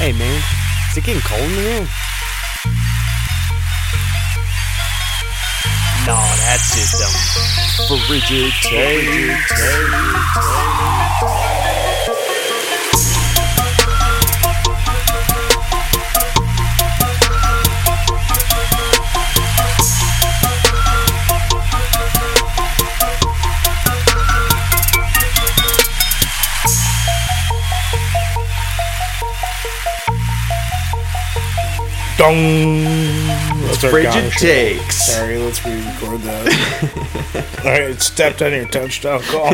Hey man, is it getting cold in here? No, that's just um frigid Dong. That's our Frigid gong show. takes. Sorry, let's re-record that. All right, stepped on your touchdown call.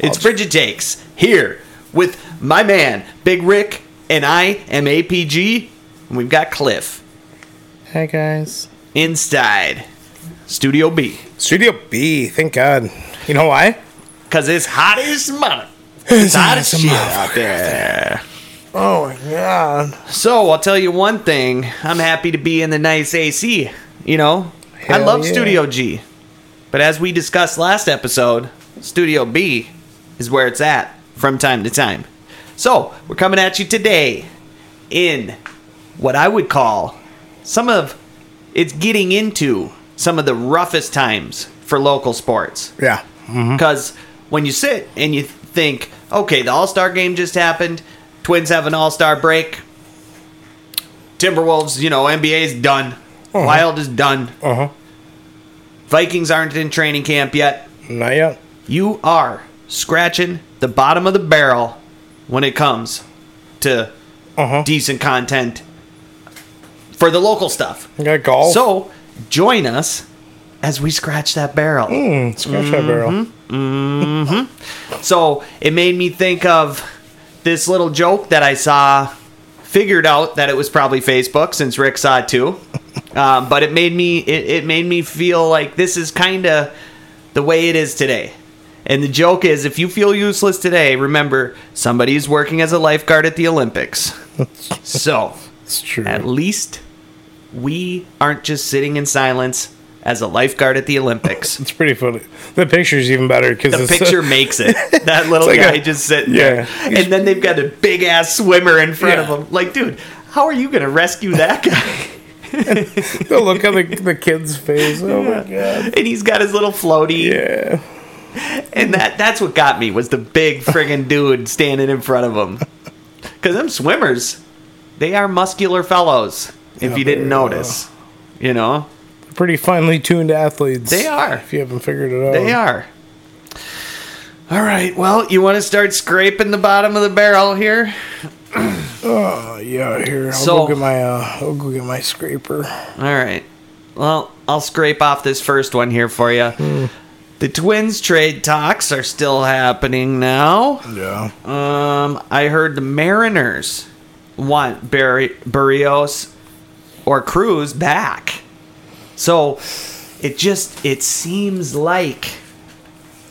It's Frigid Takes here with my man Big Rick and I am APG. And we've got Cliff Hey guys. inside Studio B Studio B. Thank God. You know why? because it's hot as mother. It's hot as hot as shit mother- out there. Oh my God. So I'll tell you one thing. I'm happy to be in the nice AC. You know, I love yeah. Studio G. But as we discussed last episode, Studio B is where it's at from time to time. So we're coming at you today in what I would call some of it's getting into some of the roughest times for local sports. Yeah. Mm-hmm. Because when you sit and you think, okay, the All Star game just happened, Twins have an All Star break, Timberwolves, you know, NBA is done, Wild is done, Uh huh. Vikings aren't in training camp yet. Not yet. You are scratching the bottom of the barrel when it comes to Uh huh. decent content for the local stuff. You got golf. So join us as we scratch that barrel. Mm, scratch that barrel. So it made me think of this little joke that I saw. Figured out that it was probably Facebook since Rick saw it too, um, but it made me it, it made me feel like this is kind of the way it is today. And the joke is, if you feel useless today, remember somebody is working as a lifeguard at the Olympics. so It's true. at least we aren't just sitting in silence as a lifeguard at the Olympics. It's pretty funny. The picture's even better because The picture makes it. That little like guy a- just sitting yeah. there. And then they've got a big ass swimmer in front Yeah. of him. Like, dude, how are you going to rescue that guy? the look on the, the kid's face. Oh my God. and he's got his little floaty. Yeah. And that that's what got me was the big friggin' dude standing in front of him. Because them swimmers, they are muscular fellows, if Yeah, you didn't notice. You know? Pretty finely tuned athletes. They are. If you haven't figured it out. They are. All right. Well, you want to start scraping the bottom of the barrel here? Oh yeah. Here, I'll So- go get my. Uh, I'll go get my scraper. All right. Well, I'll scrape off this first one here for you. The Twins trade talks are still happening now. Yeah. Um, I heard the Mariners want Barry, Barrios or Cruz back. So it just it seems like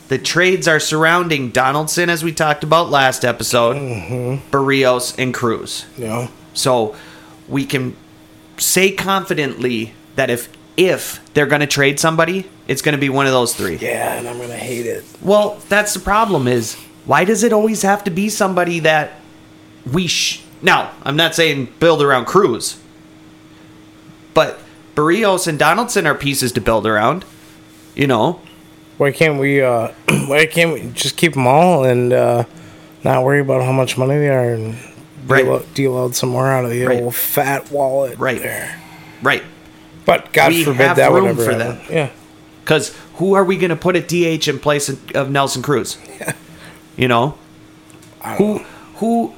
the trades are surrounding Donaldson, as we talked about last episode, mm-hmm. Barrios and Cruz. Yeah. So we can say confidently that if if they're going to trade somebody, it's going to be one of those three. Yeah, and I'm gonna hate it. Well, that's the problem is why does it always have to be somebody that we sh- Now, I'm not saying build around Cruz. But Barrios and Donaldson are pieces to build around. You know, Why can't we? uh Why can't we just keep them all and uh not worry about how much money they are and Right. deal, out, deal out some more out of the Right. old fat wallet Right. there. right? But God We forbid that would room ever for happen. Yeah. Because who are we going to put at DH in place of- of Nelson Cruz? You know, who who?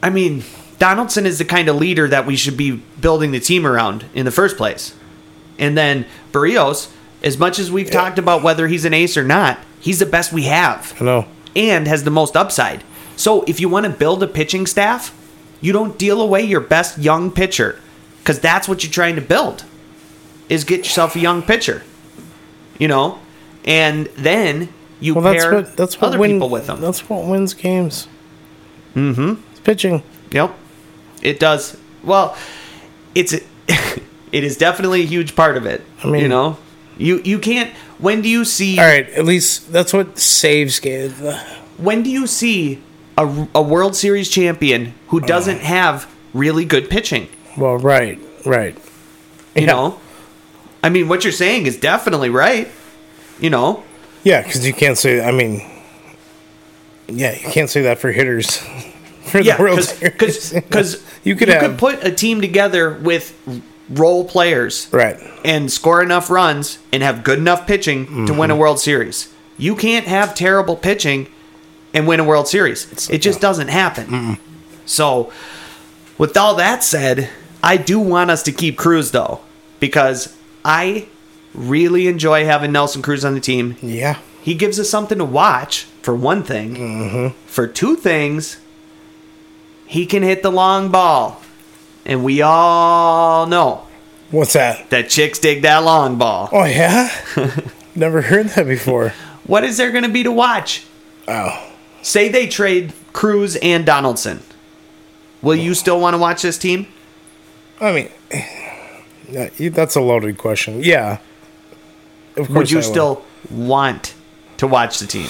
I mean, Donaldson is the kind of leader that we should be building the team around in the first place. And then Barrios, as much as we've talked about whether he's an ace or not, he's the best we have know. and has the most upside. So if you want to build a pitching staff, you don't deal away your best young pitcher because that's what you're trying to build is get yourself a young pitcher. You know, and then you Well, that's pair what that's what other win, people with them. That's what wins games. Mm-hmm. It's pitching. Yep, it does. Well, it's it is definitely a huge part of it. I mean- you know, you you can't. When do you see? All right. At least that's what saves games. When do you see a, a World Series champion who doesn't have really good pitching. Well, right, right. You Yeah. know, I mean, what you're saying is definitely right. You know, Yeah, because you can't say. I mean, yeah, you can't say that for hitters. for yeah, the World because Series. because you could you have could put a team together with role players right. and score enough runs and have good enough pitching to win a Mm-hmm. World Series. You can't have terrible pitching and win a World Series. It just doesn't happen. So, with all that said, I do want us to keep Cruz though, because I really enjoy having Nelson Cruz on the team. Yeah. He gives us something to watch, for one thing. Mm-hmm. For two things, he can hit the long ball. And we all know What's that? that chicks dig that long ball. Oh yeah. Never heard that before. What is there going to be to watch? Oh. Say they trade Cruz and Donaldson. Will you still want to watch this team? I mean, that's a loaded question. Yeah. Of course. Would you I still want to watch the team?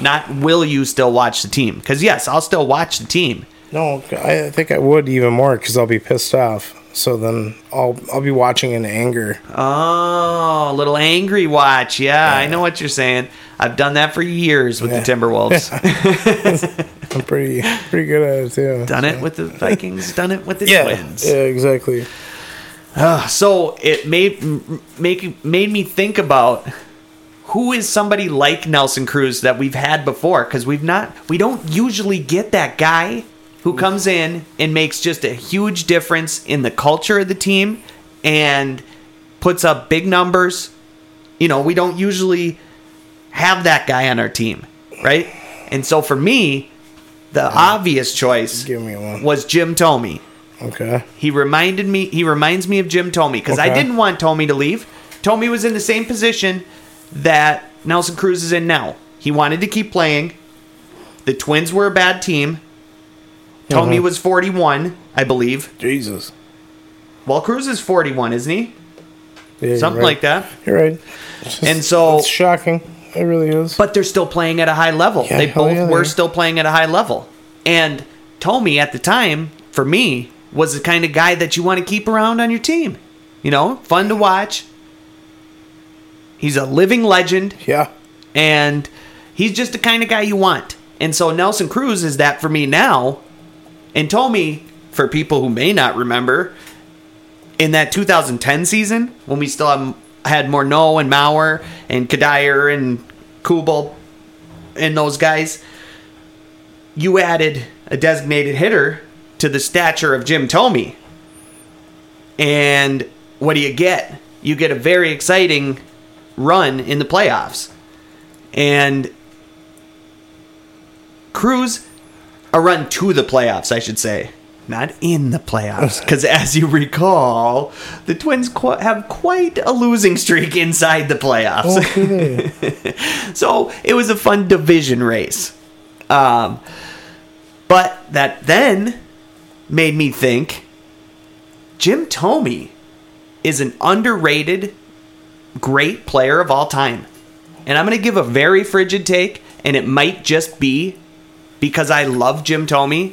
Not will you still watch the team? Because yes, I'll still watch the team. No, I think I would even more because I'll be pissed off. So then I'll I'll be watching in anger. Oh, a little angry watch. Yeah, I know what you're saying. I've done that for years with Yeah. the Timberwolves. I'm pretty pretty good at it too. done it with the Vikings. Done it with the Yeah. Twins. Yeah. Exactly. Ah, so it made make made me think about who is somebody like Nelson Cruz that we've had before because we've not we don't usually get that guy who comes in and makes just a huge difference in the culture of the team and puts up big numbers. You know, we don't usually have that guy on our team, right? And so for me, the obvious choice Give me one. was Jim Thome. Okay. He reminded me. He reminds me of Jim Thome because I didn't want Thome to leave. Thome was in the same position that Nelson Cruz is in now. He wanted to keep playing. The Twins were a bad team. Thome Mhm. was 41, I believe. Jesus. Well, Cruz is 41, isn't he? Yeah, Something right. like that. You're right. Just- And so- it's shocking. It really is. But they're still playing at a high level. Yeah, they both yeah, were still playing at a high level. And Thome at the time, for me, was the kind of guy that you want to keep around on your team. You know, fun to watch. He's a living legend. yeah. and he's just the kind of guy you want. And so Nelson Cruz is that for me now. And Thome, for people who may not remember, in that 2010 season when we still have, had Morneau and Mauer and Cuddyer and Kubel and those guys, you added a designated hitter to the stature of Jim Thome. And what do you get? You get a very exciting run in the playoffs. And Cruz, a run to the playoffs, I should say. Not in the playoffs. Because as you recall, the Twins qu- have quite a losing streak inside the playoffs. They? So it was a fun division race. Um, but that then made me think Jim Thome is an underrated, great player of all time. And I'm going to give a very frigid take, and it might just be because I love Jim Thome and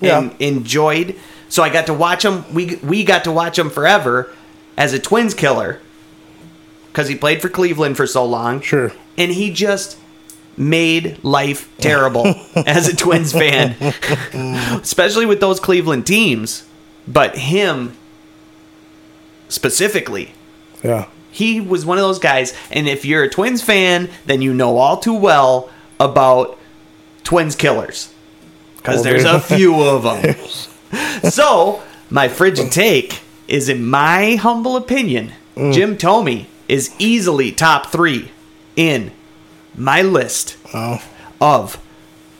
Yeah. enjoyed. So I got to watch him. We we got to watch him forever as a Twins killer because he played for Cleveland for so long Sure. and he just made life terrible as a Twins fan, especially with those Cleveland teams. But him specifically, Yeah. he was one of those guys. And if you're a Twins fan, then you know all too well about Twins killers because there's a few of them. so my frigid take is, in my humble opinion, mm. Jim Thome is easily top three in my list Oh. of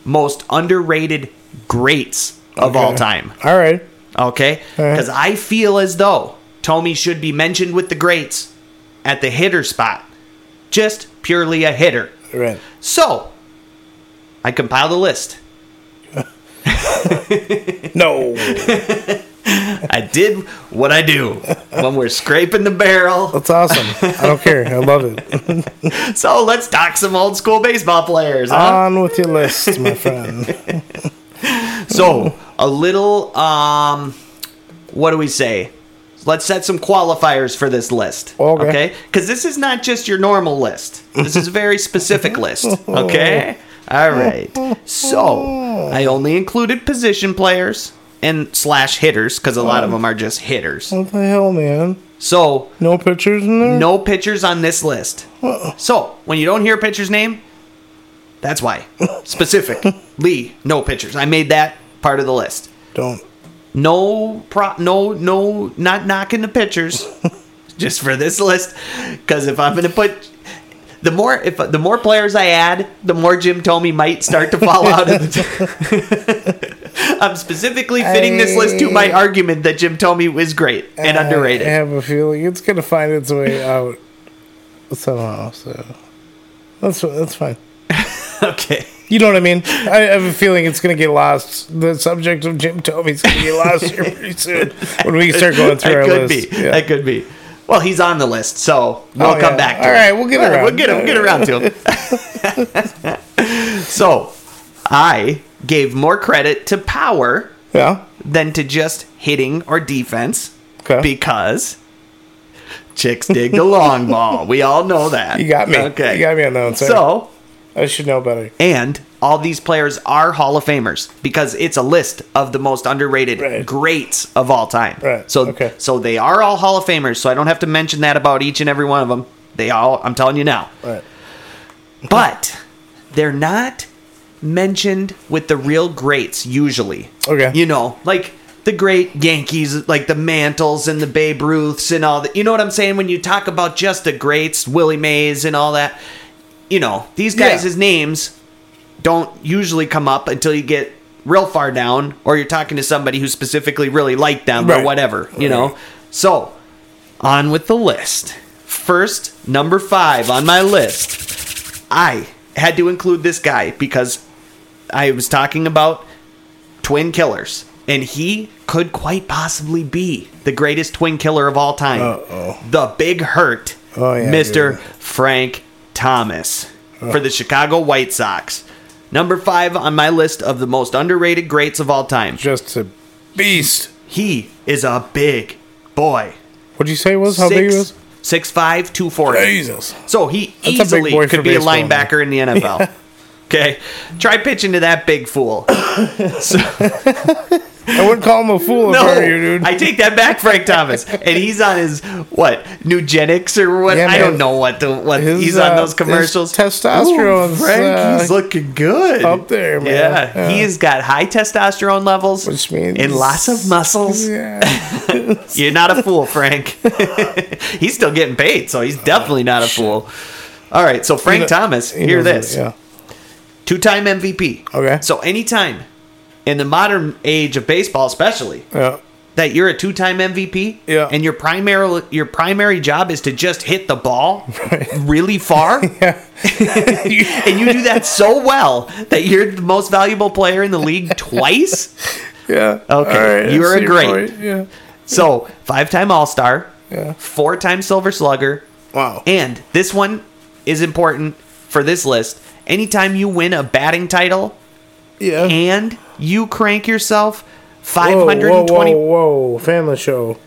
most underrated greats of all time. All right. Okay? All right. Because I feel as though Thome should be mentioned with the greats at the hitter spot. Just purely a hitter. Right. So, I compiled a list. No. I did what I do when we're scraping the barrel. That's awesome. I don't care. I love it. So let's talk some old school baseball players. Huh? On with your list, my friend. So a little um, what do we say? Let's set some qualifiers for this list. Okay. Okay. Because this is not just your normal list. This is a very specific list. Okay. All right. So I only included position players and slash hitters because a lot of oh. them are just hitters. What the hell, man? So No pictures in there? no pitchers on this list. Uh-uh. So when you don't hear a pitcher's name, that's why. Specific. Lee, no pitchers. I made that part of the list. Don't. No pro no no not knocking the pitchers just for this list cuz if I'm going to put the more if the more players I add, the more Jim Thome might start to fall out of the I'm specifically fitting this list to my argument that Jim Thome is great and I underrated. I have a feeling it's gonna find its way out somehow. So that's that's fine. okay. You know what I mean? I have a feeling it's gonna get lost. The subject of Jim Thome's gonna get lost here pretty soon when we start going through That our could list. be. Yeah. That could be. Well, he's on the list, so we'll Oh, come yeah. back to All him. right, we'll get All right, around. We'll get him. We'll Get around to him. so, I gave more credit to power yeah. than to just hitting or defense Okay. because chicks dig the long ball. We all know that. you got me. Okay. You got me on that one. So, I should know better. and all these players are Hall of Famers because it's a list of the most underrated Right. greats of all time. Right. So Okay. so they are all Hall of Famers, so I don't have to mention that about each and every one of them. They all I'm telling you now. Right. But they're not mentioned with the real greats usually. Okay. You know, like the great Yankees, like the Mantles and the Babe Ruths and all that. You know what I'm saying? When you talk about just the greats, Willie Mays and all that, you know, these guys' Yeah. names don't usually come up until you get real far down or you're talking to somebody who specifically really liked them or whatever, you know? So, on with the list. First, number five on my list. I had to include this guy because I was talking about twin killers, and he could quite possibly be the greatest twin killer of all time. Uh-oh. The Big Hurt, Oh, yeah, Mr. Frank Thomas for the Chicago White Sox. Number five on my list of the most underrated greats of all time. Just a beast. He is a big boy. What'd you say it was? How big it was? Six five, two forty. Jesus. So he That's a big easily boy for could be a baseball, linebacker in the NFL. Okay, try pitching to that big fool. So, I wouldn't call him a fool if no, I you, dude. I take that back, Frank Thomas, and he's on his what Nugenix or what? Yeah, I don't know what the what His, he's on uh, those commercials. testosterone's, Ooh, Frank, uh, he's looking good up there, man. Yeah, Yeah. he has got high testosterone levels Which means- and lots of muscles. yeah. You're not a fool, Frank. he's still getting paid, so he's definitely not a fool. All right, so Frank kno- Thomas, he hear this. Yeah. Two-time MVP. Okay. So anytime in the modern age of baseball, especially Yeah. that you're a two-time MVP, Yeah. and your primary your primary job is to just hit the ball really far, Yeah. and you do that so well that you're the most valuable player in the league twice. Yeah. Okay, you're see your great. point, Yeah. So five-time All-Star, Yeah. four-time Silver Slugger, Wow. and this one is important for this list. Anytime you win a batting title Yeah. and you crank yourself Whoa, 520 Whoa, whoa, whoa. Family show.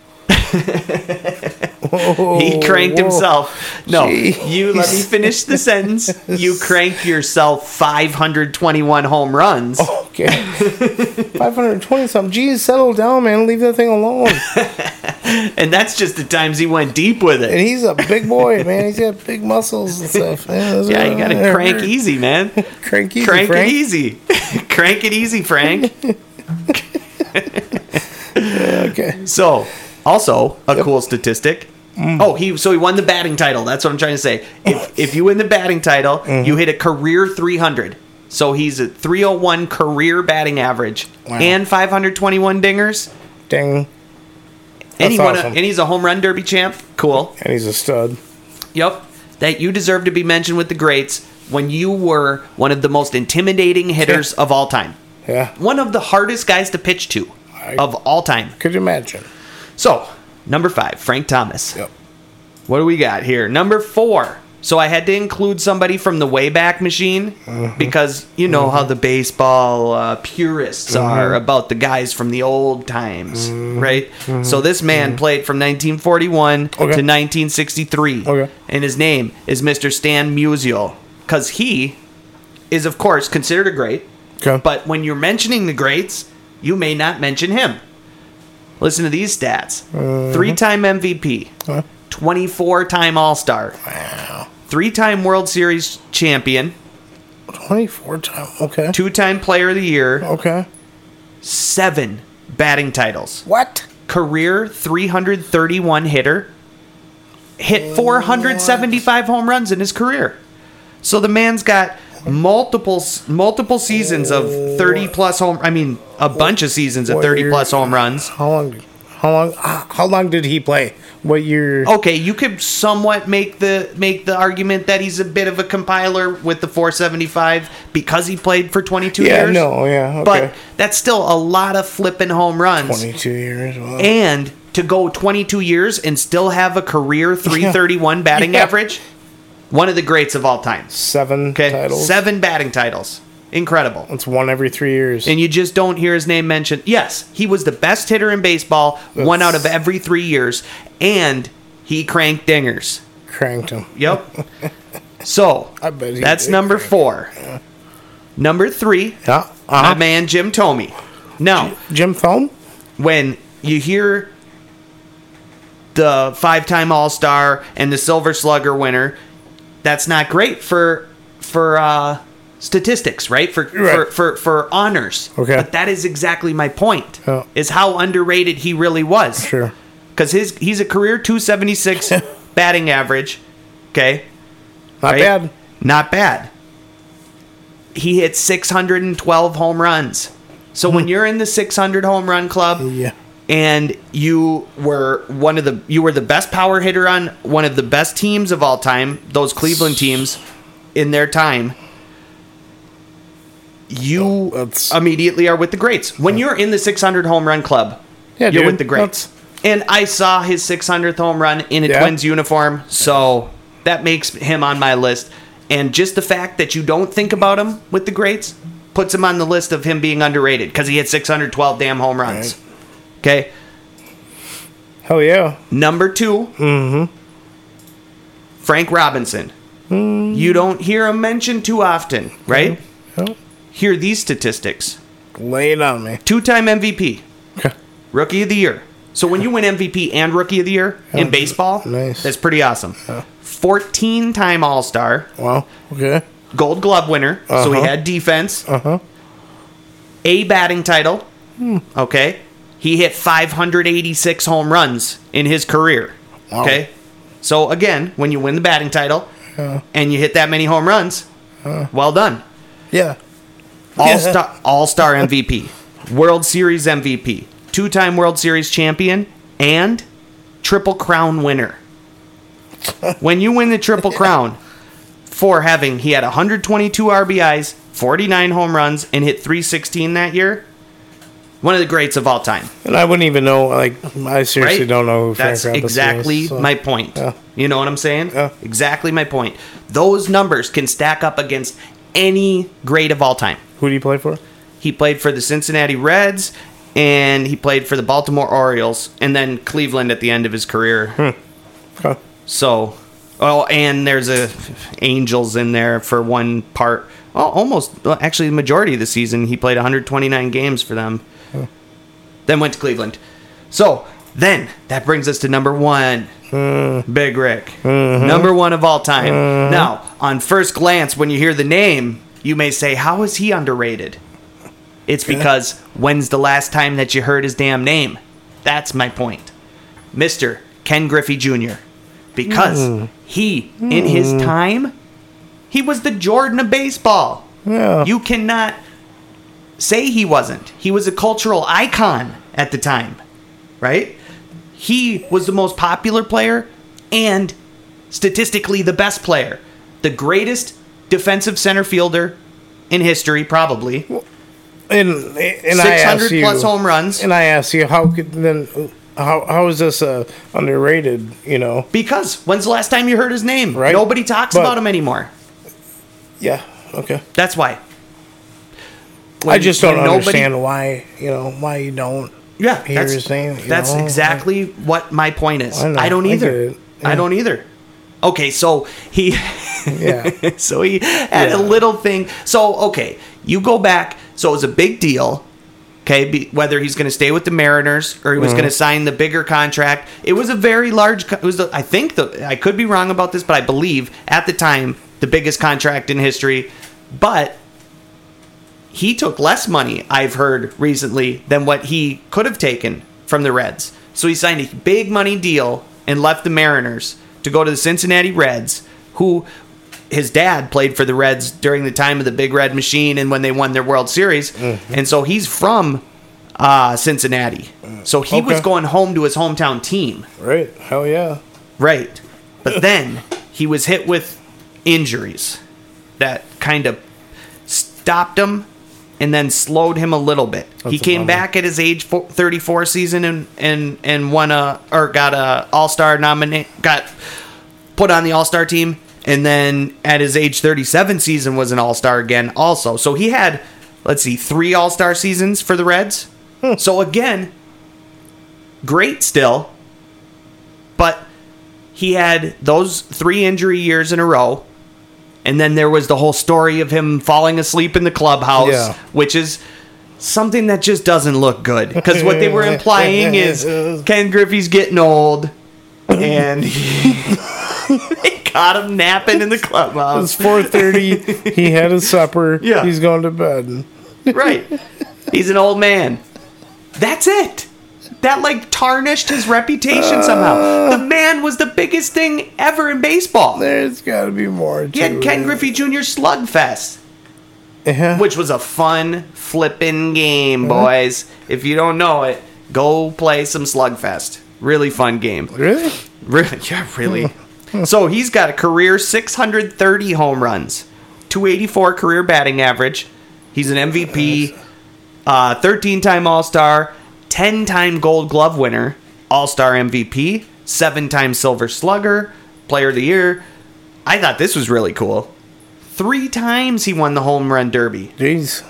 Whoa, he cranked whoa. himself no Jeez. you let me finish the sentence you crank yourself 521 home runs Okay. 520 something. Geez, settle down, man. Leave that thing alone. and that's just the times he went deep with it. And he's a big boy, man. He's got big muscles and stuff. Yeah, that's yeah you gotta crank easy man Crank easy, crank Frank. easy crank it easy frank Okay. So, also a cool statistic. Mm. Oh, he so he won the batting title. That's what I'm trying to say. If if you win the batting title, Mm-hmm. you hit a career 300. So he's at 301 career batting average Wow. and 521 dingers. Ding. And he won a, and he's a home run derby champ. Cool. And he's a stud. Yep. That you deserve to be mentioned with the greats when you were one of the most intimidating hitters of all time. Yeah. One of the hardest guys to pitch to. I of all time. could you imagine. So, number five, Frank Thomas. Yep. What do we got here? Number four. So I had to include somebody from the Wayback Machine mm-hmm. because you know how the mm-hmm. baseball uh, purists mm-hmm. are about the guys from the old times, right? So this man played from 1941 to 1963, Okay. and his name is Mr. Stan Musial because he is, of course, considered a great. Okay. But when you're mentioning the greats, you may not mention him. Listen to these stats: uh-huh. three-time MVP, Huh? 24-time All-Star, Wow. three-time World Series champion, 24 time. Okay. two-time Player of the Year, Okay. seven batting titles, What? career 331 hitter, hit 475 home runs in his career. So the man's got multiple multiple seasons of 30 plus home. I mean, a bunch of seasons of 30 plus home runs. How long? How long? Uh, how long did he play? What year? Okay, you could somewhat make the make the argument that he's a bit of a compiler with the 475 because he played for 22 yeah. years. No. Yeah. Okay. But that's still a lot of flipping home runs. 22 years. Wow. And to go 22 years and still have a career 331 batting Yeah. average, one of the greats of all time. Seven Okay, titles. seven batting titles, incredible. It's one every three years. And you just don't hear his name mentioned. Yes, he was the best hitter in baseball, one out of every three years, and he cranked dingers. Cranked him. Yep. So that's number four. Number three, Yeah. my Uh-huh. man Jim Thome. Now, Jim Thome. when you hear the five-time All-Star and the Silver Slugger winner, that's not great for for uh, statistics, right? For, for Right. for for honors. Okay. But that is exactly my point. Oh. Is how underrated he really was. Sure. Because his he's a career 276 batting average. Okay. Not right? bad. Not bad. He hit 612 home runs. So when you're in the 600 home run club Yeah. And you were one of the you were the best power hitter on one of the best teams of all time, those Cleveland teams in their time, you immediately are with the greats. When you're in the 600 home run club, Yeah, you're dude. with the greats. And I saw his 600th home run in a Yeah. Twins uniform, so that makes him on my list. And just the fact that you don't think about him with the greats puts him on the list of him being underrated because he hit 612 damn home runs. Okay, Hell yeah. number 2 Frank Robinson. You don't hear him mentioned too often, right? Oh, Hear these statistics: lay it on me. two-time MVP, Rookie of the Year. So when you win MVP and Rookie of the Year in baseball, nice. that's pretty awesome. 14-time All-Star, Wow. Okay. Gold Glove winner. So he Uh-huh. had defense. Uh huh. A batting title. Okay. He hit 586 home runs in his career. Wow. Okay. So again, when you win the batting title Yeah. and you hit that many home runs, well done. Yeah. All star All Star MVP, World Series MVP, two time World Series champion, and Triple Crown winner. when you win the Triple Crown for having he had 122 RBIs, 49 home runs, and hit 316 that year, one of the greats of all time. And I wouldn't even know. Like, I seriously Right? don't know who Frank That's Robinson exactly is, so- my point. Yeah. You know what I'm saying? Yeah. Exactly my point. Those numbers can stack up against any great of all time. Who do you play for? He played for the Cincinnati Reds and he played for the Baltimore Orioles and then Cleveland at the end of his career. Hmm. Okay. So, oh, and there's a Angels in there for one part. Oh, almost well, actually the majority of the season he played 129 games for them. Then went to Cleveland. So then that brings us to number one, hmm. Big Rick, mm-hmm. number one of all time. Mm-hmm. Now, on first glance, when you hear the name, you may say, "How is he underrated?" It's because when's the last time that you heard his damn name? That's my point. Mr. Ken Griffey Jr. Because hmm. he, in his hmm. time, he was the Jordan of baseball. Yeah. You cannot say he wasn't. He was a cultural icon at the time, right? He was the most popular player and statistically the best player. The greatest defensive center fielder in history, probably. And and I Six asked you, plus home runs. and I ask you how could then how how is this uh, underrated? You know? Because when's the last time you heard his name? Right. Nobody talks But- about him anymore. Yeah. Okay. That's why. I just don't when nobody- understand why you know why you don't. Yeah, hear that's, his name, that's know? exactly what my point is. I I, don't either. get it. I don't either. Okay, so he, Yeah. so he had Yeah. a little thing. So okay, you go back. So it was a big deal. Okay, be, whether he's going to stay with the Mariners or he was Mm-hmm. going to sign the bigger contract, it was a very large. co- It was, the, I think the I could be wrong about this, but I believe at the time the biggest contract in history. But he took less money, I've heard recently, than what he could have taken from the Reds. So he signed a big money deal and left the Mariners to go to the Cincinnati Reds, who his dad played for the Reds during the time of the Big Red Machine and when they won their World Series. Mm-hmm. And so he's from uh, Cincinnati. So he was going home to his hometown team. Right. Hell yeah. Right. But then he was hit with injuries that kind of stopped him and then slowed him a little bit. he came back at his age fo- 34 season and and and won a or got a All-Star nominate got put on the All-Star team and then at his age 37 season was an All-Star again also. So he had let's see 3 All-Star seasons for the Reds. So again, great still. But he had those three injury years in a row. And then there was the whole story of him falling asleep in the clubhouse, Yeah. which is something that just doesn't look good. Because what they were implying is Ken Griffey's getting old, and they caught him napping in the clubhouse. It's four thirty. he had his supper. Yeah. He's going to bed. right. He's an old man. That's it. That like tarnished his reputation somehow. The uh. man was the biggest thing ever in baseball. There's got to be more. He had Ken Griffey Jr. Slugfest. Uh-huh. Which was a fun flippin' game, uh-huh. boys. If you don't know it, go play some Slugfest. Really fun game. Really? really yeah, really. so he's got a career 630 home runs, 284 career batting average. He's an MVP, uh, 13 time All Star, 10 time gold glove winner, all star MVP, seven time silver slugger, player of the year. I thought this was really cool. Three times he won the home run derby. Jeez.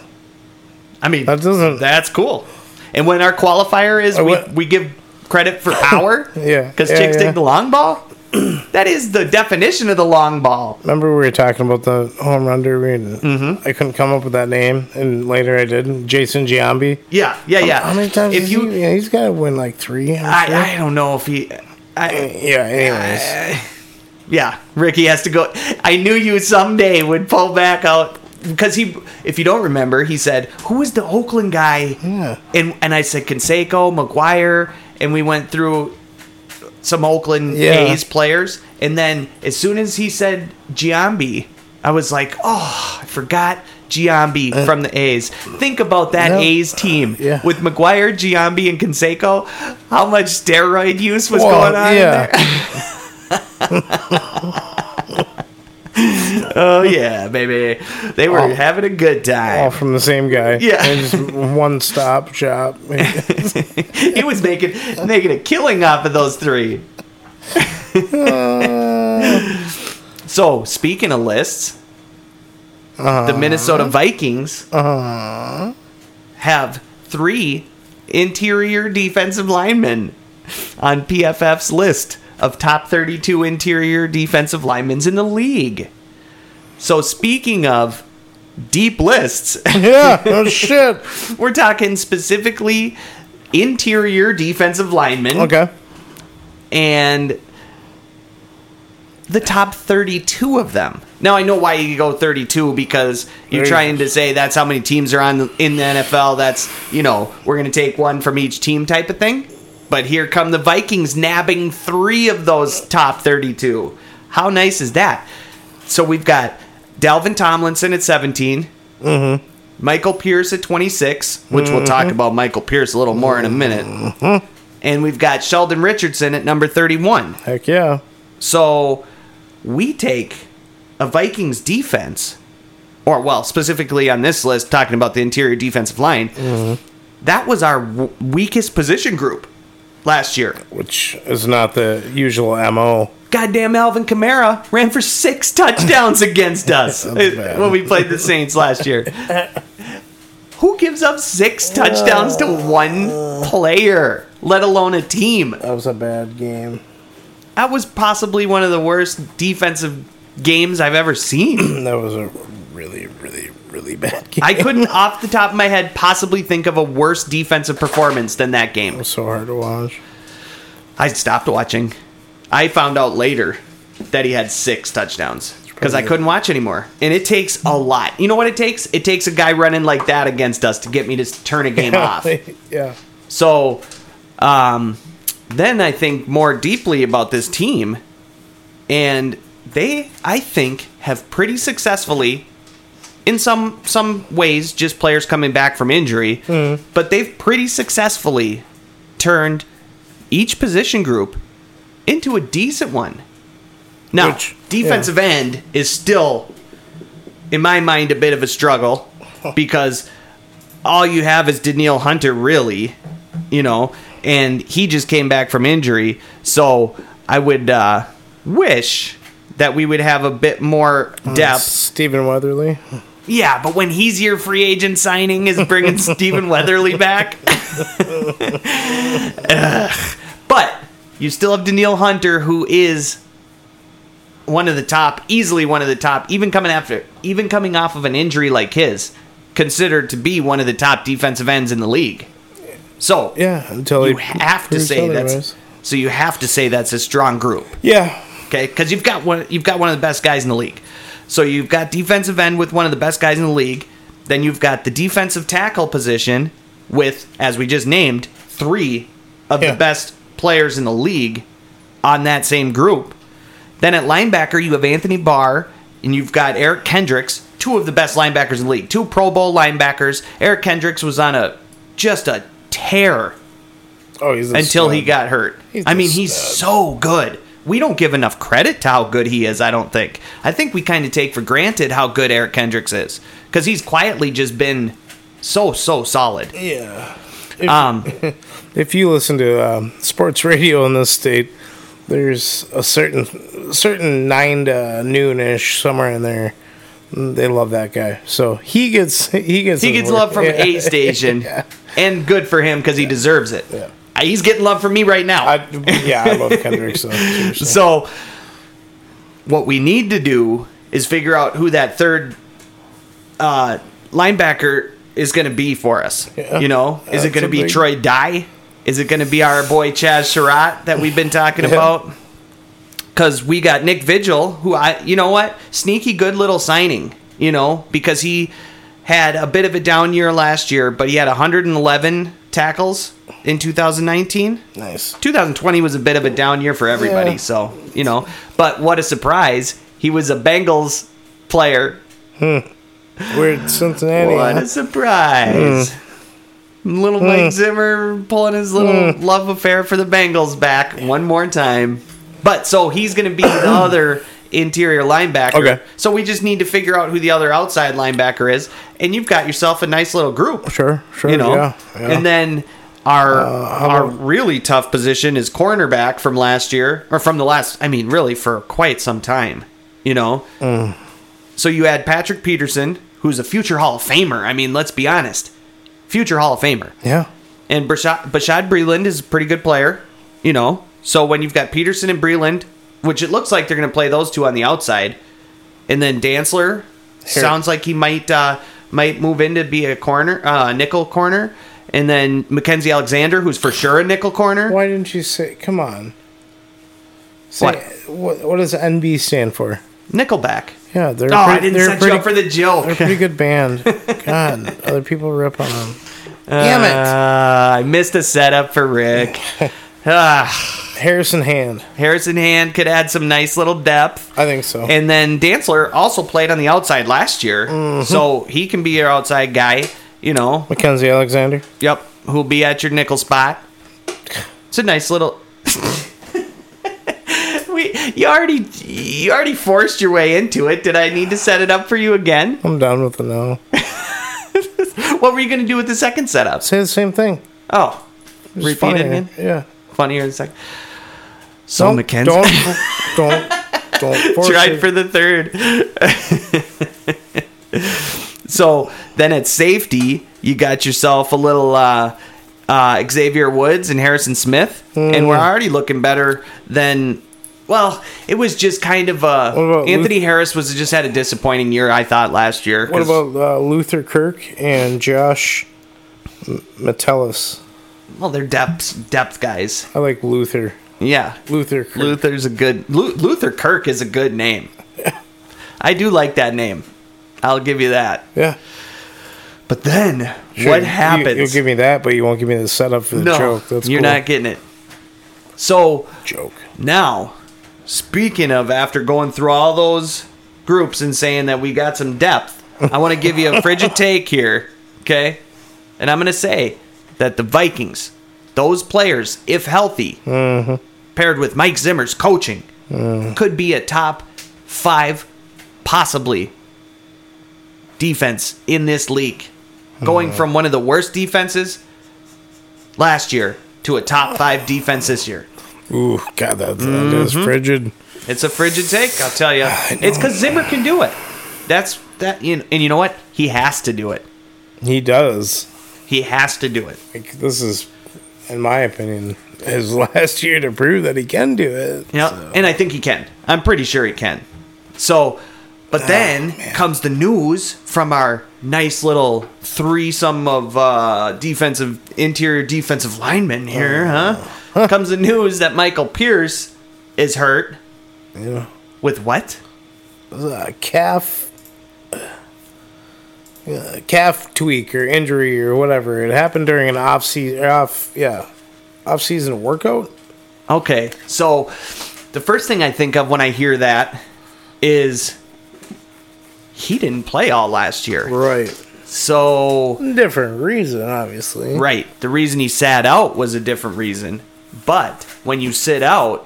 I mean, that doesn't... that's cool. And when our qualifier is, uh, we, we give credit for power. yeah. Because yeah, chicks yeah. dig the long ball. that is the definition of the long ball. Remember we were talking about the home run derby, and Mm-hmm. I couldn't come up with that name, and later I did. Jason Giambi. Yeah, yeah, yeah. How many times? If you, he, yeah, he's got to win like three. I'm sure. I, I don't know if he. I, yeah. Anyways, yeah, Ricky has to go. I knew you someday would pull back out because he. If you don't remember, he said, "Who was the Oakland guy?" Yeah. And and I said Canseco, McGwire, and we went through some Oakland Yeah. A's players. And then as soon as he said Giambi, I was like, "Oh, I forgot." Giambi from the A's. Think about that Uh, No. A's team Yeah. with McGwire, Giambi, and Canseco. How much steroid use was Well, going on? in yeah. there? Oh yeah, baby. They were All- having a good time. all from the same guy. Yeah. Just one stop shop. he was making making a killing off of those three. so speaking of lists, the uh-huh. Minnesota Vikings uh-huh. have three interior defensive linemen on PFF's list of top 32 interior defensive linemen in the league. So speaking of deep lists, yeah. Oh shit. we're talking specifically interior defensive linemen Okay. and the top 32 of them. Now I know why you go 32 because you're trying to say that's how many teams are on the, in the NFL. That's you know we're going to take one from each team type of thing. But here come the Vikings nabbing three of those top 32. How nice is that? So we've got Dalvin Tomlinson at 17. Mm-hmm. Michael Pierce at 26, which we'll talk about Michael Pierce a little more in a minute. Mm-hmm. And we've got Sheldon Richardson at number 31. Heck yeah. So we take a Vikings defense or well, specifically on this list, talking about the interior defensive line, that was our w- weakest position group last year. which is not the usual mo. Goddamn Alvin Kamara ran for six touchdowns against us uh, when we played the Saints last year. Who gives up six touchdowns to uh, one player, let alone a team? That was a bad game. That was possibly one of the worst defensive games I've ever seen. That was a really, really bad game. I couldn't, off the top of my head, possibly think of a worse defensive performance than that game. It was so hard to watch. I stopped watching. I found out later that he had six touchdowns because I couldn't watch anymore. And it takes a lot. You know what it takes? It takes a guy running like that against us to get me to turn a game off. yeah. So, um, then I think more deeply about this team, and they, I think, have pretty successfully, in some some ways, just players coming back from injury, but they've pretty successfully turned each position group into a decent one. Now, Which- defensive end is still, in my mind, a bit of a struggle because all you have is Danielle Hunter, really, you know, and he just came back from injury. So I would uh, wish that we would have a bit more depth. Stephen Weatherly. Yeah, but when he's your free agent signing is bringing Stephen Weatherly back. But you still have Danielle Hunter, who is one of the top, easily one of the top, even coming after, even coming off of an injury like his, considered to be one of the top defensive ends in the league. So Yeah, until you have to say that's so you have to say that's a strong group Yeah. okay? Because you've got one, you've got one of the best guys in the league. So you've got defensive end with one of the best guys in the league. Then you've got the defensive tackle position with, as we just named, three of Yeah. the best players in the league on that same group. Then at linebacker, you have Anthony Barr and you've got Eric Kendricks, two of the best linebackers in the league, two Pro Bowl linebackers. Eric Kendricks was on a just a tear Oh, he's a until he got hurt. He's I mean, he's so good. We don't give enough credit to how good he is, I don't think. I think we kind of take for granted how good Eric Kendricks is because he's quietly just been so, so solid. Yeah. If, Um, if you listen to um, sports radio in this state, there's a certain certain nine to noonish somewhere in there. They love that guy, so he gets he gets he gets work. love from Yeah. A station, and good for him because he deserves it. He's getting love from me right now. I, yeah, I love Kendrick. So seriously. So, what we need to do is figure out who that third uh, linebacker is going to be for us. Yeah, you know, is it going to be big- Troy Dye? Is it going to be our boy Chaz Surratt that we've been talking Yeah. about? Because we got Nick Vigil, who I, you know what, sneaky good little signing. You know, because he had a bit of a down year last year, but he had 111 tackles in 2019. nice. 2020 was a bit of a down year for everybody, Yeah. so you know. But what a surprise! He was a Bengals player. Hmm. Weird Cincinnati. What huh? a surprise! Hmm. Little Mike hmm. Zimmer pulling his little love affair for the Bengals back one more time. But so he's going to be the other interior linebacker. Okay. So we just need to figure out who the other outside linebacker is, and you've got yourself a nice little group. Sure, sure. you know. yeah, yeah. Uh, And then our our really tough position is cornerback from last year or from the last. I mean, really for quite some time. You know. Mm. So you add Patrick Peterson, who's a future Hall of Famer. I mean, let's be honest, future Hall of Famer. yeah, And Bashaud, Bashaud Breeland is a pretty good player. You know. So when you've got Peterson and Breeland, which it looks like they're going to play those two on the outside, and then Dantzler sounds like he might uh, might move in to be a corner, uh, nickel corner, and then Mackenzie Alexander, who's for sure a nickel corner. Why didn't you say? Come on. Say, What? what? What does NB stand for? Nickelback. Yeah, they're. Oh, I pretty- didn't set pretty, you up for the joke. They're a pretty good band. God, other people rip on them. Damn it, Uh, I missed a setup for Rick. Ah, Harrison Hand. Harrison Hand could add some nice little depth. I think so. And then Dantzler also played on the outside last year, Mm-hmm. so he can be your outside guy. You know, Mackenzie Alexander. yep, who'll be at your nickel spot. It's a nice little. we you already you already forced your way into it. Did I need to set it up for you again? I'm done with it now. What were you going to do with the second setup? Say the same thing. Oh, repeat it again. Yeah. Funnier in a second. So Don't- Mackenzie Don't, don't, don't force tried it. for the third. so then at safety, you got yourself a little uh, uh, Xavier Woods and Harrison Smith, and we're already looking better than. Well, it was just kind of uh about Anthony Harris was just had a disappointing year, I thought last year. What about uh, Luther Kirk and Josh Metellus? Well, they're depth depth guys. I like Luther. Yeah, Luther Kirk. Luther's a good Lu- Luther Kirk is a good name. I do like that name. I'll give you that. Yeah. But then Sure, what happens? You, will give me that, but you won't give me the setup for the no, joke. That's you're cool. not getting it. So joke. now, speaking of after going through all those groups and saying that we got some depth, I want to give you a frigid take here, okay? And I'm going to say that the Vikings, those players, if healthy, mm-hmm. paired with Mike Zimmer's coaching, mm-hmm. could be a top five, possibly, defense in this league. Going mm-hmm. from one of the worst defenses last year to a top five defense this year. Ooh, God, that, that is Mm-hmm. frigid. It's a frigid take, I'll tell you. It's because Zimmer can do it. That's that, you know, and you know what? He has to do it. He does. He has to do it. Like, this is, in my opinion, his last year to prove that he can do it. Yeah, So, and I think he can. I'm pretty sure he can. So, but then man. comes the news from our nice little threesome of uh, defensive interior defensive linemen here, huh? comes the news that Michael Pierce is hurt yeah. with what? Uh, calf. Uh, calf tweak or injury or whatever. It happened during an off season, off yeah, off season workout. Okay, so the first thing I think of when I hear that is he didn't play all last year. Right. So, Different reason, obviously. right, the reason he sat out was a different reason. But when you sit out,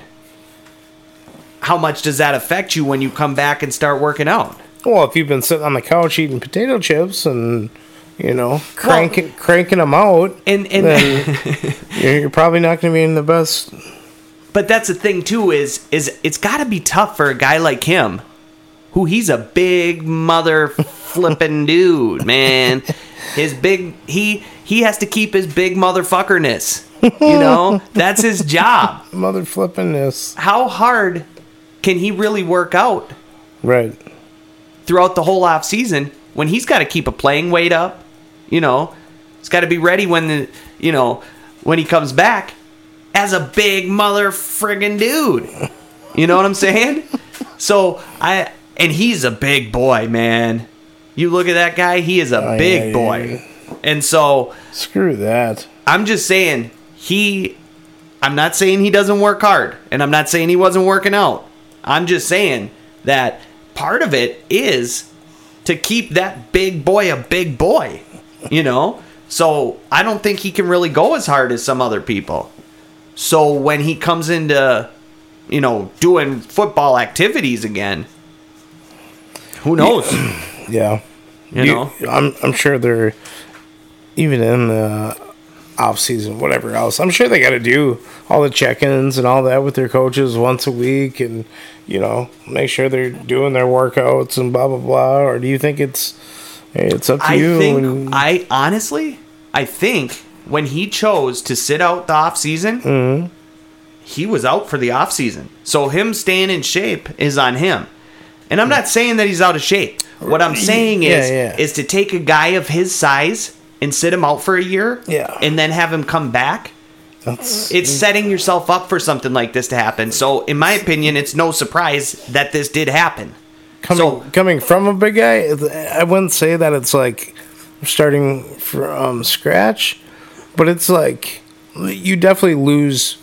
how much does that affect you when you come back and start working out? Well, if you've been sitting on the couch eating potato chips and you know cranking cranking them out, And and then you're, you're probably not going to be in the best. But that's the thing too is is it's got to be tough for a guy like him, who he's a big mother flipping dude, man. His big he he has to keep his big motherfuckerness. You know, that's his job. Mother flipping this. How hard can he really work out Right. Throughout the whole off season when he's got to keep a playing weight up? You know, he's got to be ready when the you know when he comes back as a big mother friggin' dude. You know what I'm saying? So I and he's a big boy, man. You look at that guy; he is a Oh, big yeah, yeah, boy. And so Screw that. I'm just saying he. I'm not saying he doesn't work hard, and I'm not saying he wasn't working out. I'm just saying that part of it is to keep that big boy a big boy, you know? So I don't think he can really go as hard as some other people. So when he comes into, you know, doing football activities again, who knows? Yeah. You know? I'm I'm sure they're even in the off season, whatever else. I'm sure they got to do all the check-ins and all that with their coaches once a week, and you know, make sure they're doing their workouts and blah blah blah. Or do you think it's hey, it's up to I you? think and- I honestly, I think when he chose to sit out the off season, Mm-hmm. he was out for the off season. So him staying in shape is on him. And I'm not saying that he's out of shape. What I'm saying Yeah, is yeah. is to take a guy of his size and sit him out for a year Yeah. and then have him come back. that's, It's setting yourself up for something like this to happen. So in my opinion, it's no surprise that this did happen. coming so- coming from a big guy. I wouldn't say that it's like starting from scratch, but it's like you definitely lose.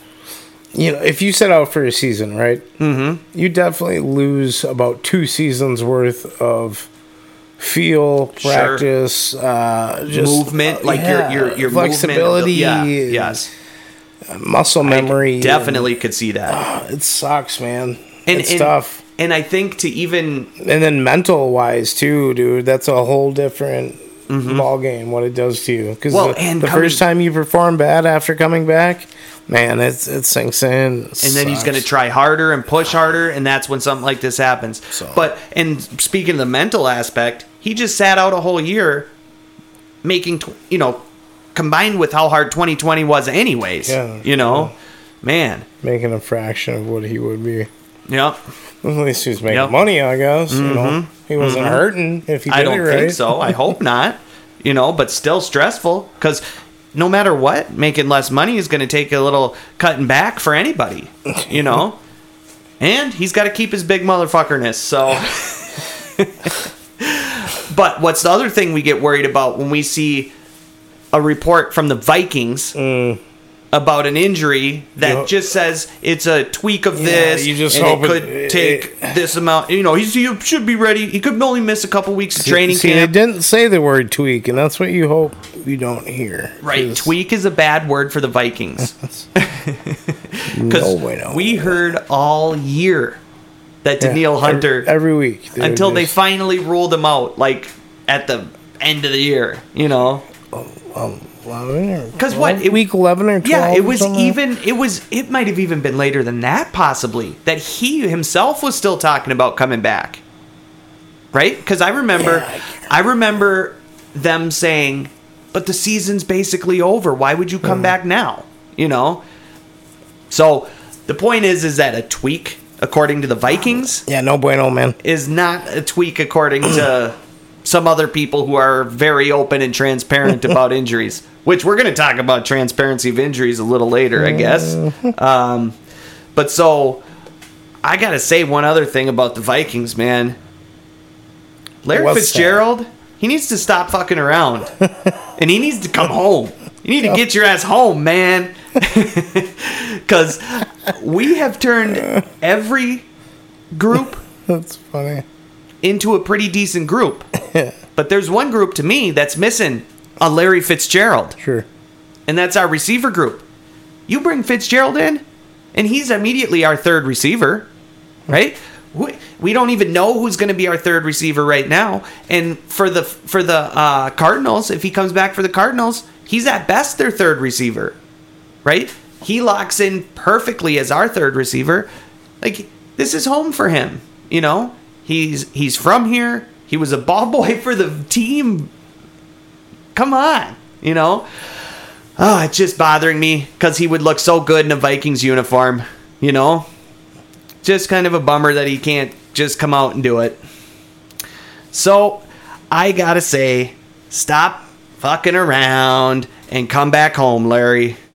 You know, if you set out for a season, right? Mm-hmm. You definitely lose about two seasons worth of feel, Sure. practice, uh, just movement, like yeah, your your your flexibility, yeah, and, yes. muscle memory. Definitely could see that. and- it sucks, man. And, it's and, tough. And I think to even And then mental wise too, dude. That's a whole different ball game. What it does to you. Because Mm-hmm. Well, the, and the coming- first time you perform bad after coming back, man, it's it sinks in. and then he's going to try harder and push harder, and that's when something like this happens. So- But and speaking of the mental aspect, he just sat out a whole year, making tw- you know, combined with how hard 2020 was, anyways. Yeah. You know, man. making a fraction of what he would be. Yep. At least he was making Yep. Mm-hmm. money, I guess. You know, he wasn't hurting if he did I don't it right. think so. I hope not. You know, but still stressful because no matter what, making less money is going to take a little cutting back for anybody. You know, and he's got to keep his big motherfuckerness. So, but what's the other thing we get worried about when we see a report from the Vikings? About an injury that Mm. You- just says it's a tweak of Yeah, this, you just and hope it could it- take it- this amount. You know, he's, he should be ready. He could only miss a couple weeks of training See, camp. they didn't say the word tweak, and that's what you hope you don't hear. Right, 'Cause tweak is a bad word for the Vikings. No bueno. we heard all year that Danielle Hunter every, week until they finally ruled him out, like at the end of the year. You know, 11 or 'Cause what, it- week eleven or twelve. yeah, it was even. It was. It might have even been later than that, possibly. That he himself was still talking about coming back. Right? Because I remember, Yeah, I remember them saying, "But the season's basically over. Why would you come Mm. back now?" You know. So the point is, is that a tweak, according to the Vikings, Yeah, no bueno, man. is not a tweak according to some other people who are very open and transparent about injuries. Which we're going to talk about transparency of injuries a little later, I guess. Um, but so I got to say one other thing about the Vikings, man. Larry What's Fitzgerald, he needs to stop fucking around, and he needs to come home. You need to get your ass home, man. Because we have turned every group That's funny. into a pretty decent group. but there's one group to me that's missing a Larry Fitzgerald, Sure. and that's our receiver group. You bring Fitzgerald in, and he's immediately our third receiver, right? We, we don't even know who's going to be our third receiver right now. And for the for the uh, Cardinals, if he comes back for the Cardinals, he's at best their third receiver, right? He locks in perfectly as our third receiver. Like this is home for him, you know. He's he's from here. He was a ball boy for the team. Come on, you know. Oh, it's just bothering me because he would look so good in a Vikings uniform, you know. Just kind of a bummer that he can't just come out and do it. So, I gotta say, stop fucking around and come back home, Larry.